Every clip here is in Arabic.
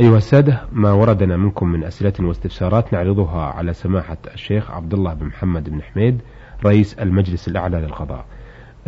أيها السادة ما وردنا منكم من أسئلة واستفسارات نعرضها على سماحة الشيخ عبد الله بن محمد بن حميد رئيس المجلس الأعلى للقضاء.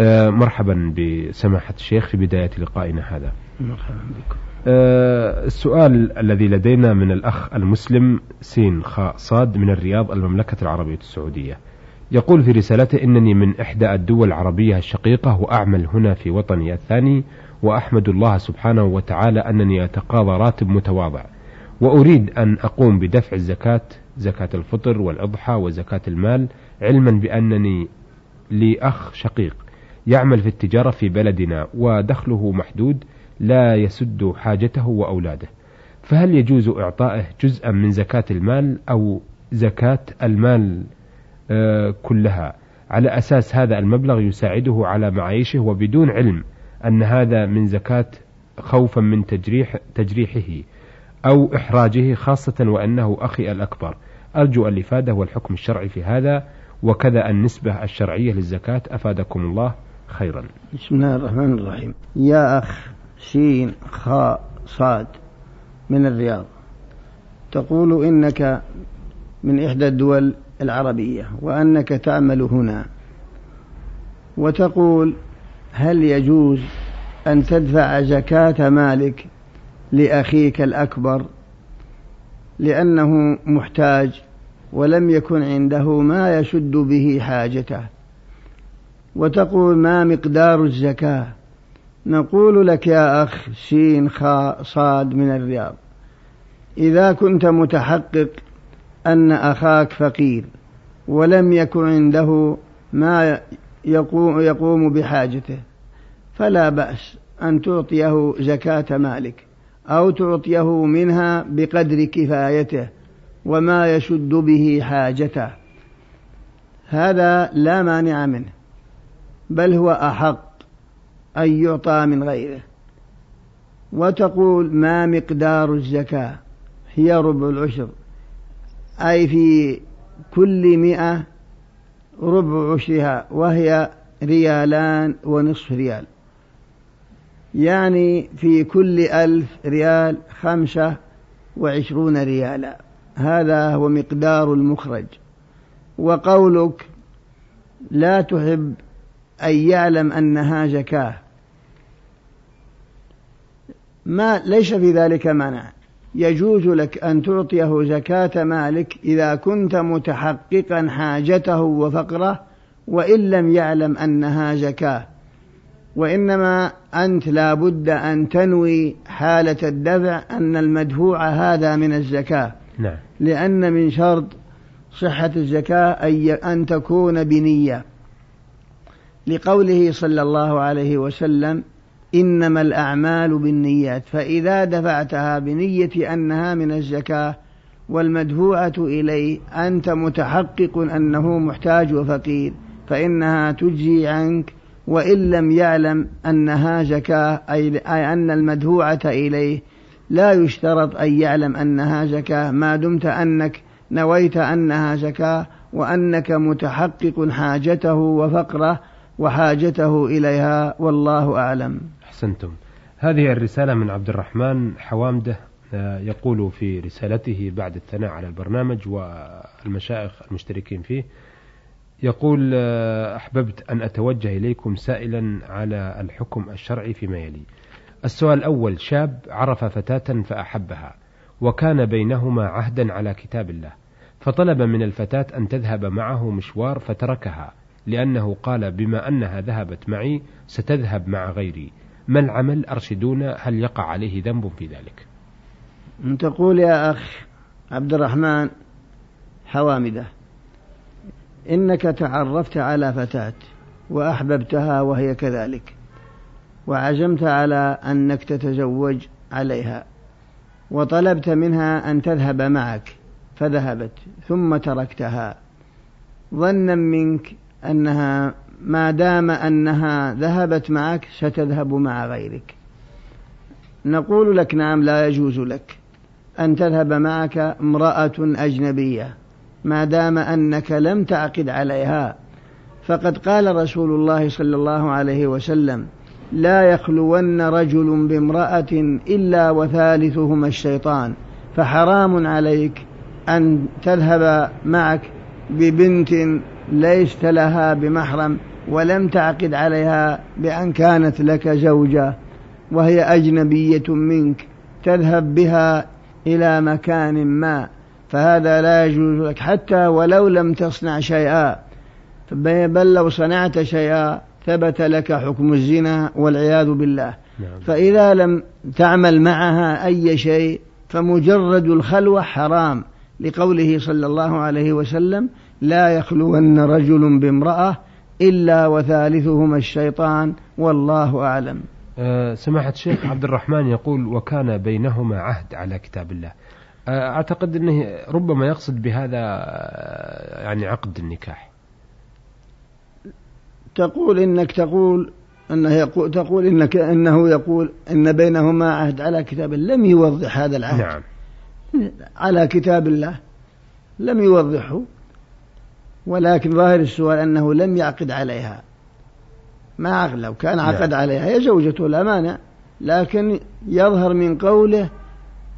أه مرحبا بسماحة الشيخ في بداية لقائنا هذا. مرحبا بكم. أه السؤال الذي لدينا من الأخ المسلم سين خاء صاد من الرياض المملكة العربية السعودية. يقول في رسالته إنني من إحدى الدول العربية الشقيقة وأعمل هنا في وطني الثاني وأحمد الله سبحانه وتعالى أنني أتقاضى راتب متواضع وأريد أن أقوم بدفع الزكاة زكاة الفطر والأضحى وزكاة المال علما بأنني لي أخ شقيق يعمل في التجارة في بلدنا ودخله محدود لا يسد حاجته وأولاده. فهل يجوز إعطائه جزءا من زكاة المال أو زكاة المال آه، كلها؟ على أساس هذا المبلغ يساعده على معايشه وبدون علم. أن هذا من زكاة خوفا من تجريح تجريحه أو إحراجه خاصة وأنه أخي الأكبر. أرجو الإفادة والحكم الشرعي في هذا وكذا النسبة الشرعية للزكاة. أفادكم الله خيرا. بسم الله الرحمن الرحيم. يا أخ شين خاء صاد من الرياض تقول إنك من إحدى الدول العربية وأنك تعمل هنا وتقول هل يجوز أن تدفع زكاة مالك لأخيك الأكبر؟ لأنه محتاج ولم يكن عنده ما يشد به حاجته. وتقول ما مقدار الزكاة؟ نقول لك يا أخ سين خاء صاد من الرياض. إذا كنت متحقق أن أخاك فقير ولم يكن عنده ما يقوم, يقوم بحاجته. فلا بأس أن تعطيه زكاة مالك أو تعطيه منها بقدر كفايته وما يشد به حاجته. هذا لا مانع منه بل هو أحق أن يعطى من غيره. وتقول ما مقدار الزكاة؟ هي ربع العشر. أي في كل مئة ربع عشرها وهي ريالان ونصف ريال. يعني في كل ألف ريال خمسة وعشرون ريالا. هذا هو مقدار المخرج. وقولك لا تحب أن يعلم أنها زكاة. ما ليس في ذلك مانع. يجوز لك أن تعطيه زكاة مالك إذا كنت متحققا حاجته وفقره وإن لم يعلم أنها زكاة. وإنما أنت لا بد أن تنوي حالة الدفع أن المدفوع هذا من الزكاة. نعم. لأن من شرط صحة الزكاة أن تكون بنية. لقوله صلى الله عليه وسلم إنما الأعمال بالنيات فإذا دفعتها بنية أنها من الزكاة والمدفوعة إليه أنت متحقق أنه محتاج وفقير فإنها تجزي عنك وإن لم يعلم أنها زكاة أي أن المدفوعة إليه لا يشترط أن يعلم أنها زكاة. ما دمت أنك نويت أنها زكاة وأنك متحقق حاجته وفقره وحاجته إليها والله أعلم. أحسنتم. هذه الرسالة من عبد الرحمن حوامدة آه، يقول في رسالته بعد الثناء على البرنامج والمشايخ المشتركين فيه يقول آه، أحببت أن أتوجه إليكم سائلا على الحكم الشرعي فيما يلي. السؤال الأول شاب عرف فتاة فأحبها وكان بينهما عهدا على كتاب الله فطلب من الفتاة أن تذهب معه مشوار فتركها لأنه قال بما أنها ذهبت معي ستذهب مع غيري. ما العمل أرشدونا هل يقع عليه ذنب في ذلك؟ تقول يا أخ عبد الرحمن حوامدة إنك تعرفت على فتاة وأحببتها وهي كذلك وعزمت على أنك تتزوج عليها وطلبت منها أن تذهب معك فذهبت ثم تركتها. ظنا منك أنها ما دام أنها ذهبت معك ستذهب مع غيرك. نقول لك نعم لا يجوز لك أن تذهب معك امرأة أجنبية ما دام أنك لم تعقد عليها. فقد قال رسول الله صلى الله عليه وسلم لا يخلون رجل بامرأة إلا وثالثهما الشيطان فحرام عليك أن تذهب معك ببنت ليست لها بمحرم ولم تعقد عليها بأن كانت لك زوجة وهي أجنبية منك تذهب بها إلى مكان ما فهذا لا يجوز لك حتى ولو لم تصنع شيئا. بل لو صنعت شيئا ثبت لك حكم الزنا والعياذ بالله. نعم. فإذا لم تعمل معها أي شيء فمجرد الخلوة حرام. لقوله صلى الله عليه وسلم لا يخلون رجل بامرأة إلا وثالثهما الشيطان والله أعلم. أه سماحة الشيخ عبد الرحمن يقول وكان بينهما عهد على كتاب الله. أه أعتقد أنه ربما يقصد بهذا أه يعني عقد النكاح. تقول إنك تقول أنه يقول تقول إنك أنه يقول أن بينهما عهد على كتاب الله. لم يوضح هذا العهد. نعم. على كتاب الله. لم يوضحه. ولكن ظاهر السؤال أنه لم يعقد عليها. ما عقد لو كان عقد. عليها هي زوجته لا مانع لكن يظهر من قوله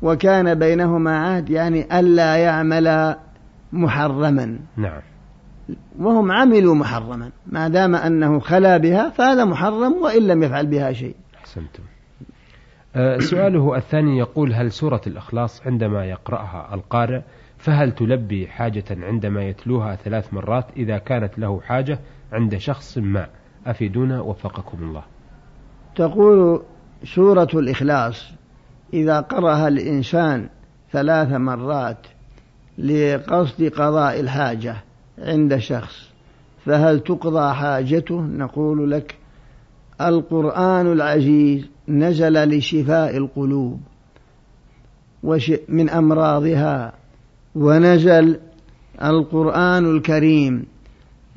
وكان بينهما عهد يعني ألا يعمل محرما. نعم. وهم عملوا محرما. ما دام أنه خلا بها فهذا محرم وإن لم يفعل بها شيء. أحسنتم. أه سؤاله الثاني يقول هل سورة الإخلاص عندما يقرأها القارئ فهل تلبي حاجة عندما يتلوها ثلاث مرات إذا كانت له حاجة عند شخص ما؟ أفيدونا وفقكم الله. تقول سورة الإخلاص إذا قرأها الإنسان ثلاث مرات لقصد قضاء الحاجة عند شخص فهل تقضى حاجته؟ نقول لك القرآن العزيز نزل لشفاء القلوب من أمراضها ونزل القرآن الكريم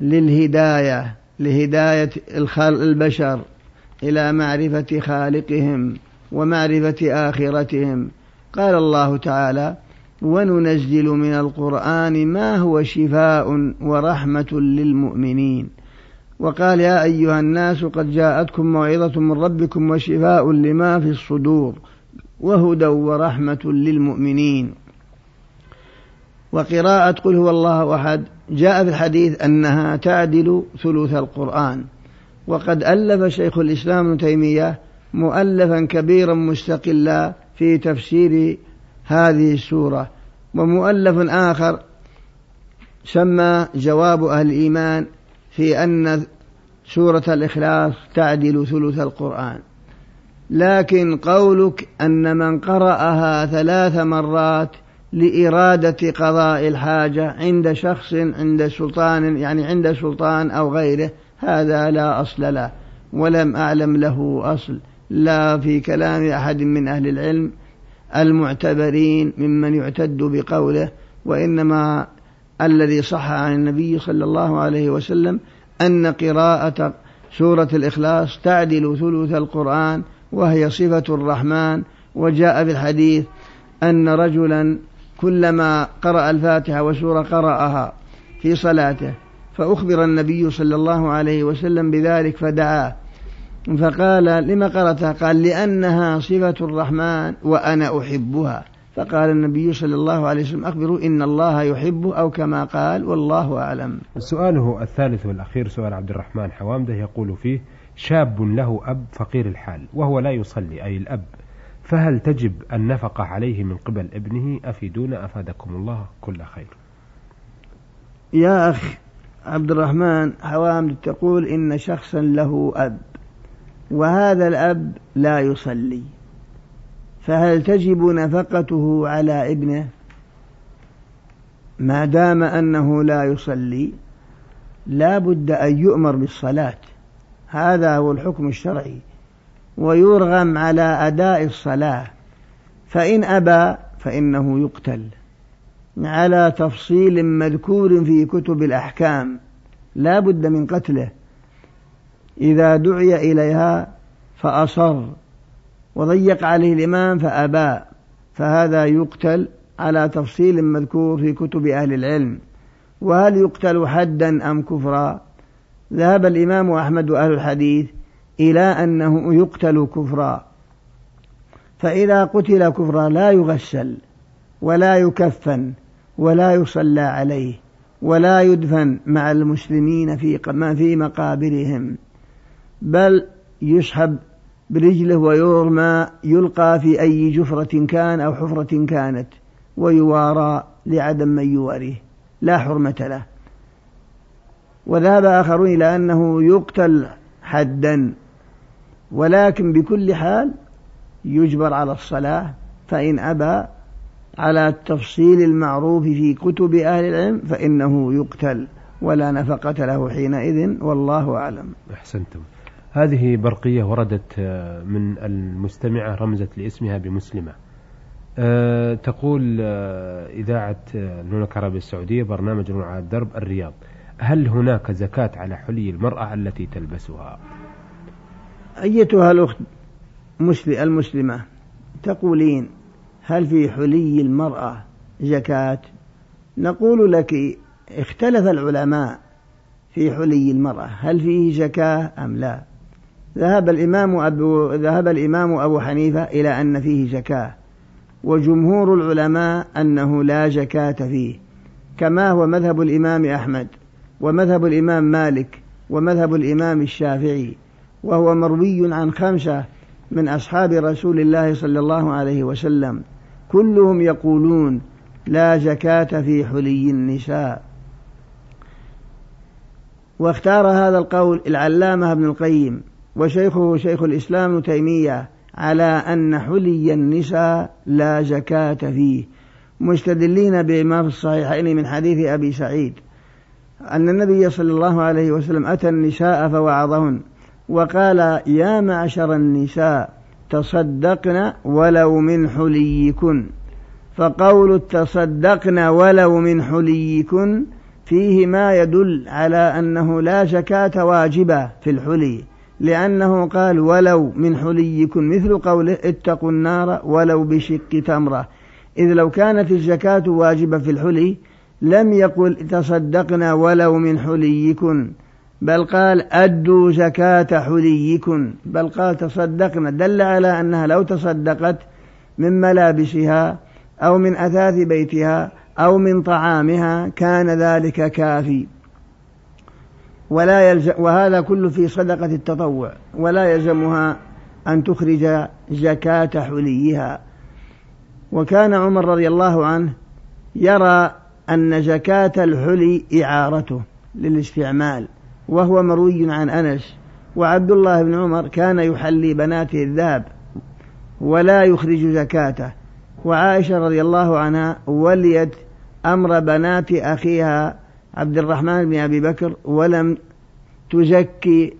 للهداية لهداية البشر إلى معرفة خالقهم ومعرفة آخرتهم. قال الله تعالى وننزل من القرآن ما هو شفاء ورحمة للمؤمنين وقال يا أيها الناس قد جاءتكم موعظة من ربكم وشفاء لما في الصدور وهدى ورحمة للمؤمنين وقراءة قل هو الله أحد جاء في الحديث أنها تعدل ثلث القرآن. وقد ألف شيخ الإسلام ابن تيمية مؤلفا كبيرا مستقلا في تفسير هذه السورة ومؤلف آخر سمى جواب أهل الإيمان في أن سورة الإخلاص تعدل ثلث القرآن. لكن قولك أن من قرأها ثلاث مرات لإرادة قضاء الحاجة عند شخص عند سلطان يعني عند سلطان أو غيره. هذا لا أصل له ولم أعلم له أصل. لا في كلام أحد من أهل العلم المعتبرين ممن يعتد بقوله وإنما الذي صح عن النبي صلى الله عليه وسلم أن قراءة سورة الإخلاص تعدل ثلث القرآن وهي صفة الرحمن. وجاء في الحديث أن رجلا كلما قرأ الفاتحة وسورة قرأها في صلاته فأخبر النبي صلى الله عليه وسلم بذلك فدعاه. فقال لما قرأتها قال لأنها صفة الرحمن وأنا أحبها. فقال النبي صلى الله عليه وسلم أخبروا إن الله يحب أو كما قال والله أعلم. سؤاله الثالث والأخير سؤال عبد الرحمن حوامدة يقول فيه شاب له أب فقير الحال وهو لا يصلي أي الأب فهل تجب النفقة عليه من قبل ابنه؟ أفيدونا أفادكم الله كل خير. يا أخ عبد الرحمن حوامد تقول إن شخصا له أب وهذا الأب لا يصلي. فهل تجب نفقته على ابنه؟ ما دام أنه لا يصلي لا بد أن يؤمر بالصلاة. هذا هو الحكم الشرعي. ويرغم على أداء الصلاة. فإن أبى فإنه يقتل. على تفصيل مذكور في كتب الأحكام. لا بد من قتله. إذا دعي إليها فأصر. وضيق عليه الإمام فأبى. فهذا يقتل على تفصيل مذكور في كتب أهل العلم. وهل يقتل حدا أم كفرا؟ ذهب الإمام أحمد وأهل الحديث إلى أنه يقتل كفرا. فإذا قتل كفرا لا يغسل ولا يكفن ولا يصلى عليه ولا يدفن مع المسلمين في في مقابرهم بل يسحب برجله ويرمى يلقى في أي جفرة كان أو حفرة كانت ويوارى لعدم من يواريه لا حرمة له. وذهب آخرون إلى أنه يقتل حدا. ولكن بكل حال يجبر على الصلاة فإن أبى على التفصيل المعروف في كتب أهل العلم فإنه يقتل ولا نفقة له حينئذ والله أعلم. أحسنتم. هذه برقية وردت من المستمعة رمزت لاسمها بمسلمة. أه تقول أه إذاعة المملكة العربية السعودية برنامج على الدرب الرياض. هل هناك زكاة على حلي المرأة التي تلبسها؟ أيتها الأخت المسلمة تقولين هل في حلي المرأة زكاة؟ نقول لك اختلف العلماء في حلي المرأة هل فيه زكاة أم لا؟ ذهب الإمام أبو ذهب الإمام أبو حنيفة إلى أن فيه زكاة وجمهور العلماء أنه لا زكاة فيه كما هو مذهب الإمام أحمد ومذهب الإمام مالك ومذهب الإمام الشافعي. وهو مروي عن خمسة من أصحاب رسول الله صلى الله عليه وسلم. كلهم يقولون لا زكاة في حلي النساء. واختار هذا القول العلامة ابن القيم وشيخه شيخ الإسلام ابن تيمية على أن حلي النساء لا زكاة فيه. مستدلين بما في الصحيحين من حديث أبي سعيد أن النبي صلى الله عليه وسلم أتى النساء فوعظهن. وقال يا معشر النساء تصدقن ولو من حليكن. فقول تصدقن ولو من حليكن فيه ما يدل على أنه لا زكاة واجبة في الحلي لأنه قال ولو من حليكن مثل قوله اتقوا النار ولو بشق تمرة. إذ لو كانت الزكاة واجبة في الحلي لم يقل تصدقنا ولو من حليكن. بل قال أدوا زكاة حليكن بل قال تصدقنا. دل على أنها لو تصدقت من ملابسها أو من أثاث بيتها أو من طعامها كان ذلك كافي. ولا يلزم وهذا كله في صدقة التطوع. ولا يلزمها أن تخرج زكاة حليها. وكان عمر رضي الله عنه يرى أن زكاة الحلي إعارته للاستعمال. وهو مروي عن أنس وعبد الله بن عمر كان يحلي بناته الذهب ولا يخرج زكاته وعائشة رضي الله عنها وليت أمر بنات أخيها عبد الرحمن بن أبي بكر ولم تزكي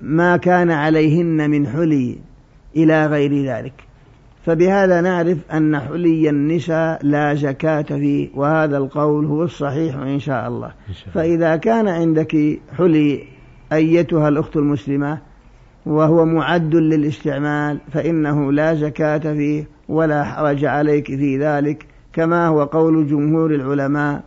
ما كان عليهن من حلي إلى غير ذلك. فبهذا نعرف أن حلي النساء لا زكاة فيه وهذا القول هو الصحيح إن شاء الله, إن شاء الله. فإذا كان عندك حلي أيتها الأخت المسلمة وهو معد للاستعمال فإنه لا زكاة فيه ولا حرج عليك في ذلك كما هو قول جمهور العلماء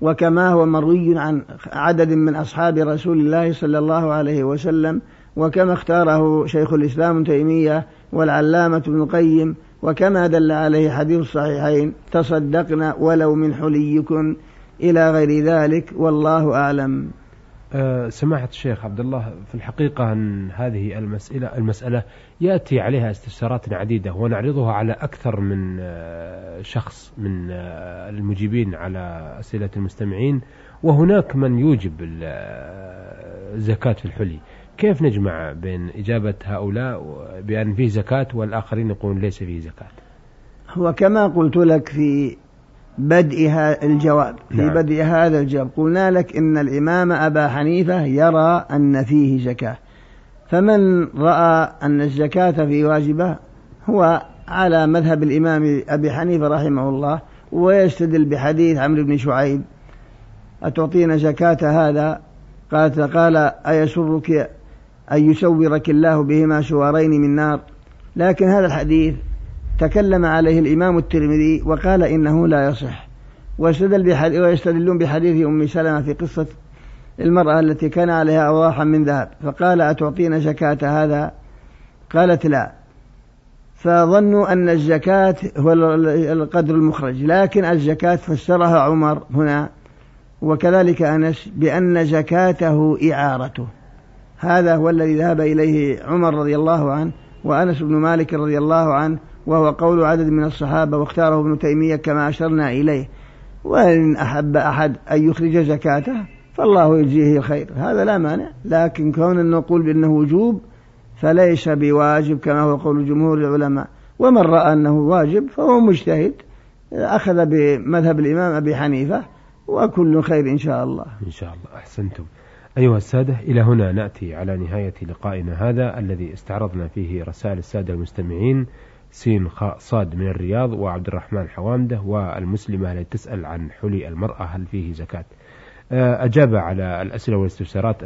وكما هو مروي عن عدد من أصحاب رسول الله صلى الله عليه وسلم وكما اختاره شيخ الإسلام تيمية والعلامة ابن القيم وكما دل عليه حديث الصحيحين تصدقنا ولو من حليكن إلى غير ذلك والله أعلم. أه سماحة الشيخ عبد الله في الحقيقة أن هذه المسألة المسألة يأتي عليها استفسارات عديدة ونعرضها على أكثر من آه، شخص من آه، المجيبين على أسئلة المستمعين وهناك من يوجب الزكاة في الحلي. كيف نجمع بين إجابة هؤلاء بأن فيه زكاة والآخرين يقولون ليس فيه زكاة؟ هو كما قلت لك في بدء الجواب في نعم. بدء هذا الجواب. قلنا لك إن الإمام أبا حنيفة يرى أن فيه زكاة. فمن رأى أن الزكاة في واجبة هو على مذهب الإمام أبي حنيفة رحمه الله ويستدل بحديث عمرو بن شعيب أتعطينا زكاة هذا؟ قالت قال أيسرك أن يسورك الله بهما شوارين من نار. لكن هذا الحديث تكلم عليه الإمام الترمذي وقال إنه لا يصح. واستدل ويستدلون بحديث أم سلمة في قصة المرأة التي كان عليها أواحا من ذهب. فقال أتعطينا زكاة هذا؟ قالت لا. فظنوا أن الزكاة هو القدر المخرج. لكن الزكاة فسرها عمر هنا. وكذلك أنس بأن زكاته إعارته. هذا هو الذي ذهب إليه عمر رضي الله عنه وأنس بن مالك رضي الله عنه وهو قول عدد من الصحابة واختاره ابن تيمية كما أشرنا إليه. وإن أحب أحد أن يخرج زكاته فالله يجزيه الخير. هذا لا مانع لكن كون نقول بأنه وجوب فليس بواجب كما هو قول جمهور العلماء. ومن رأى أنه واجب فهو مجتهد أخذ بمذهب الإمام أبي حنيفة وكل خير إن شاء الله. إن شاء الله. أحسنتم. أيها السادة إلى هنا نأتي على نهاية لقائنا هذا الذي استعرضنا فيه رسائل السادة المستمعين سين خاء صاد من الرياض وعبد الرحمن حوامدة والمسلمة التي تسأل عن حلي المرأة هل فيه زكاة؟ آه، أجاب على الأسئلة والاستفسارات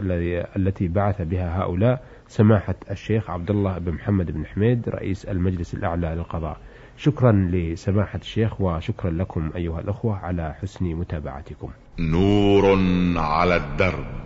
التي بعث بها هؤلاء سماحة الشيخ عبد الله بن محمد بن حميد رئيس المجلس الأعلى للقضاء. شكرا لسماحة الشيخ وشكرا لكم أيها الأخوة على حسن متابعتكم. نور على الدرب.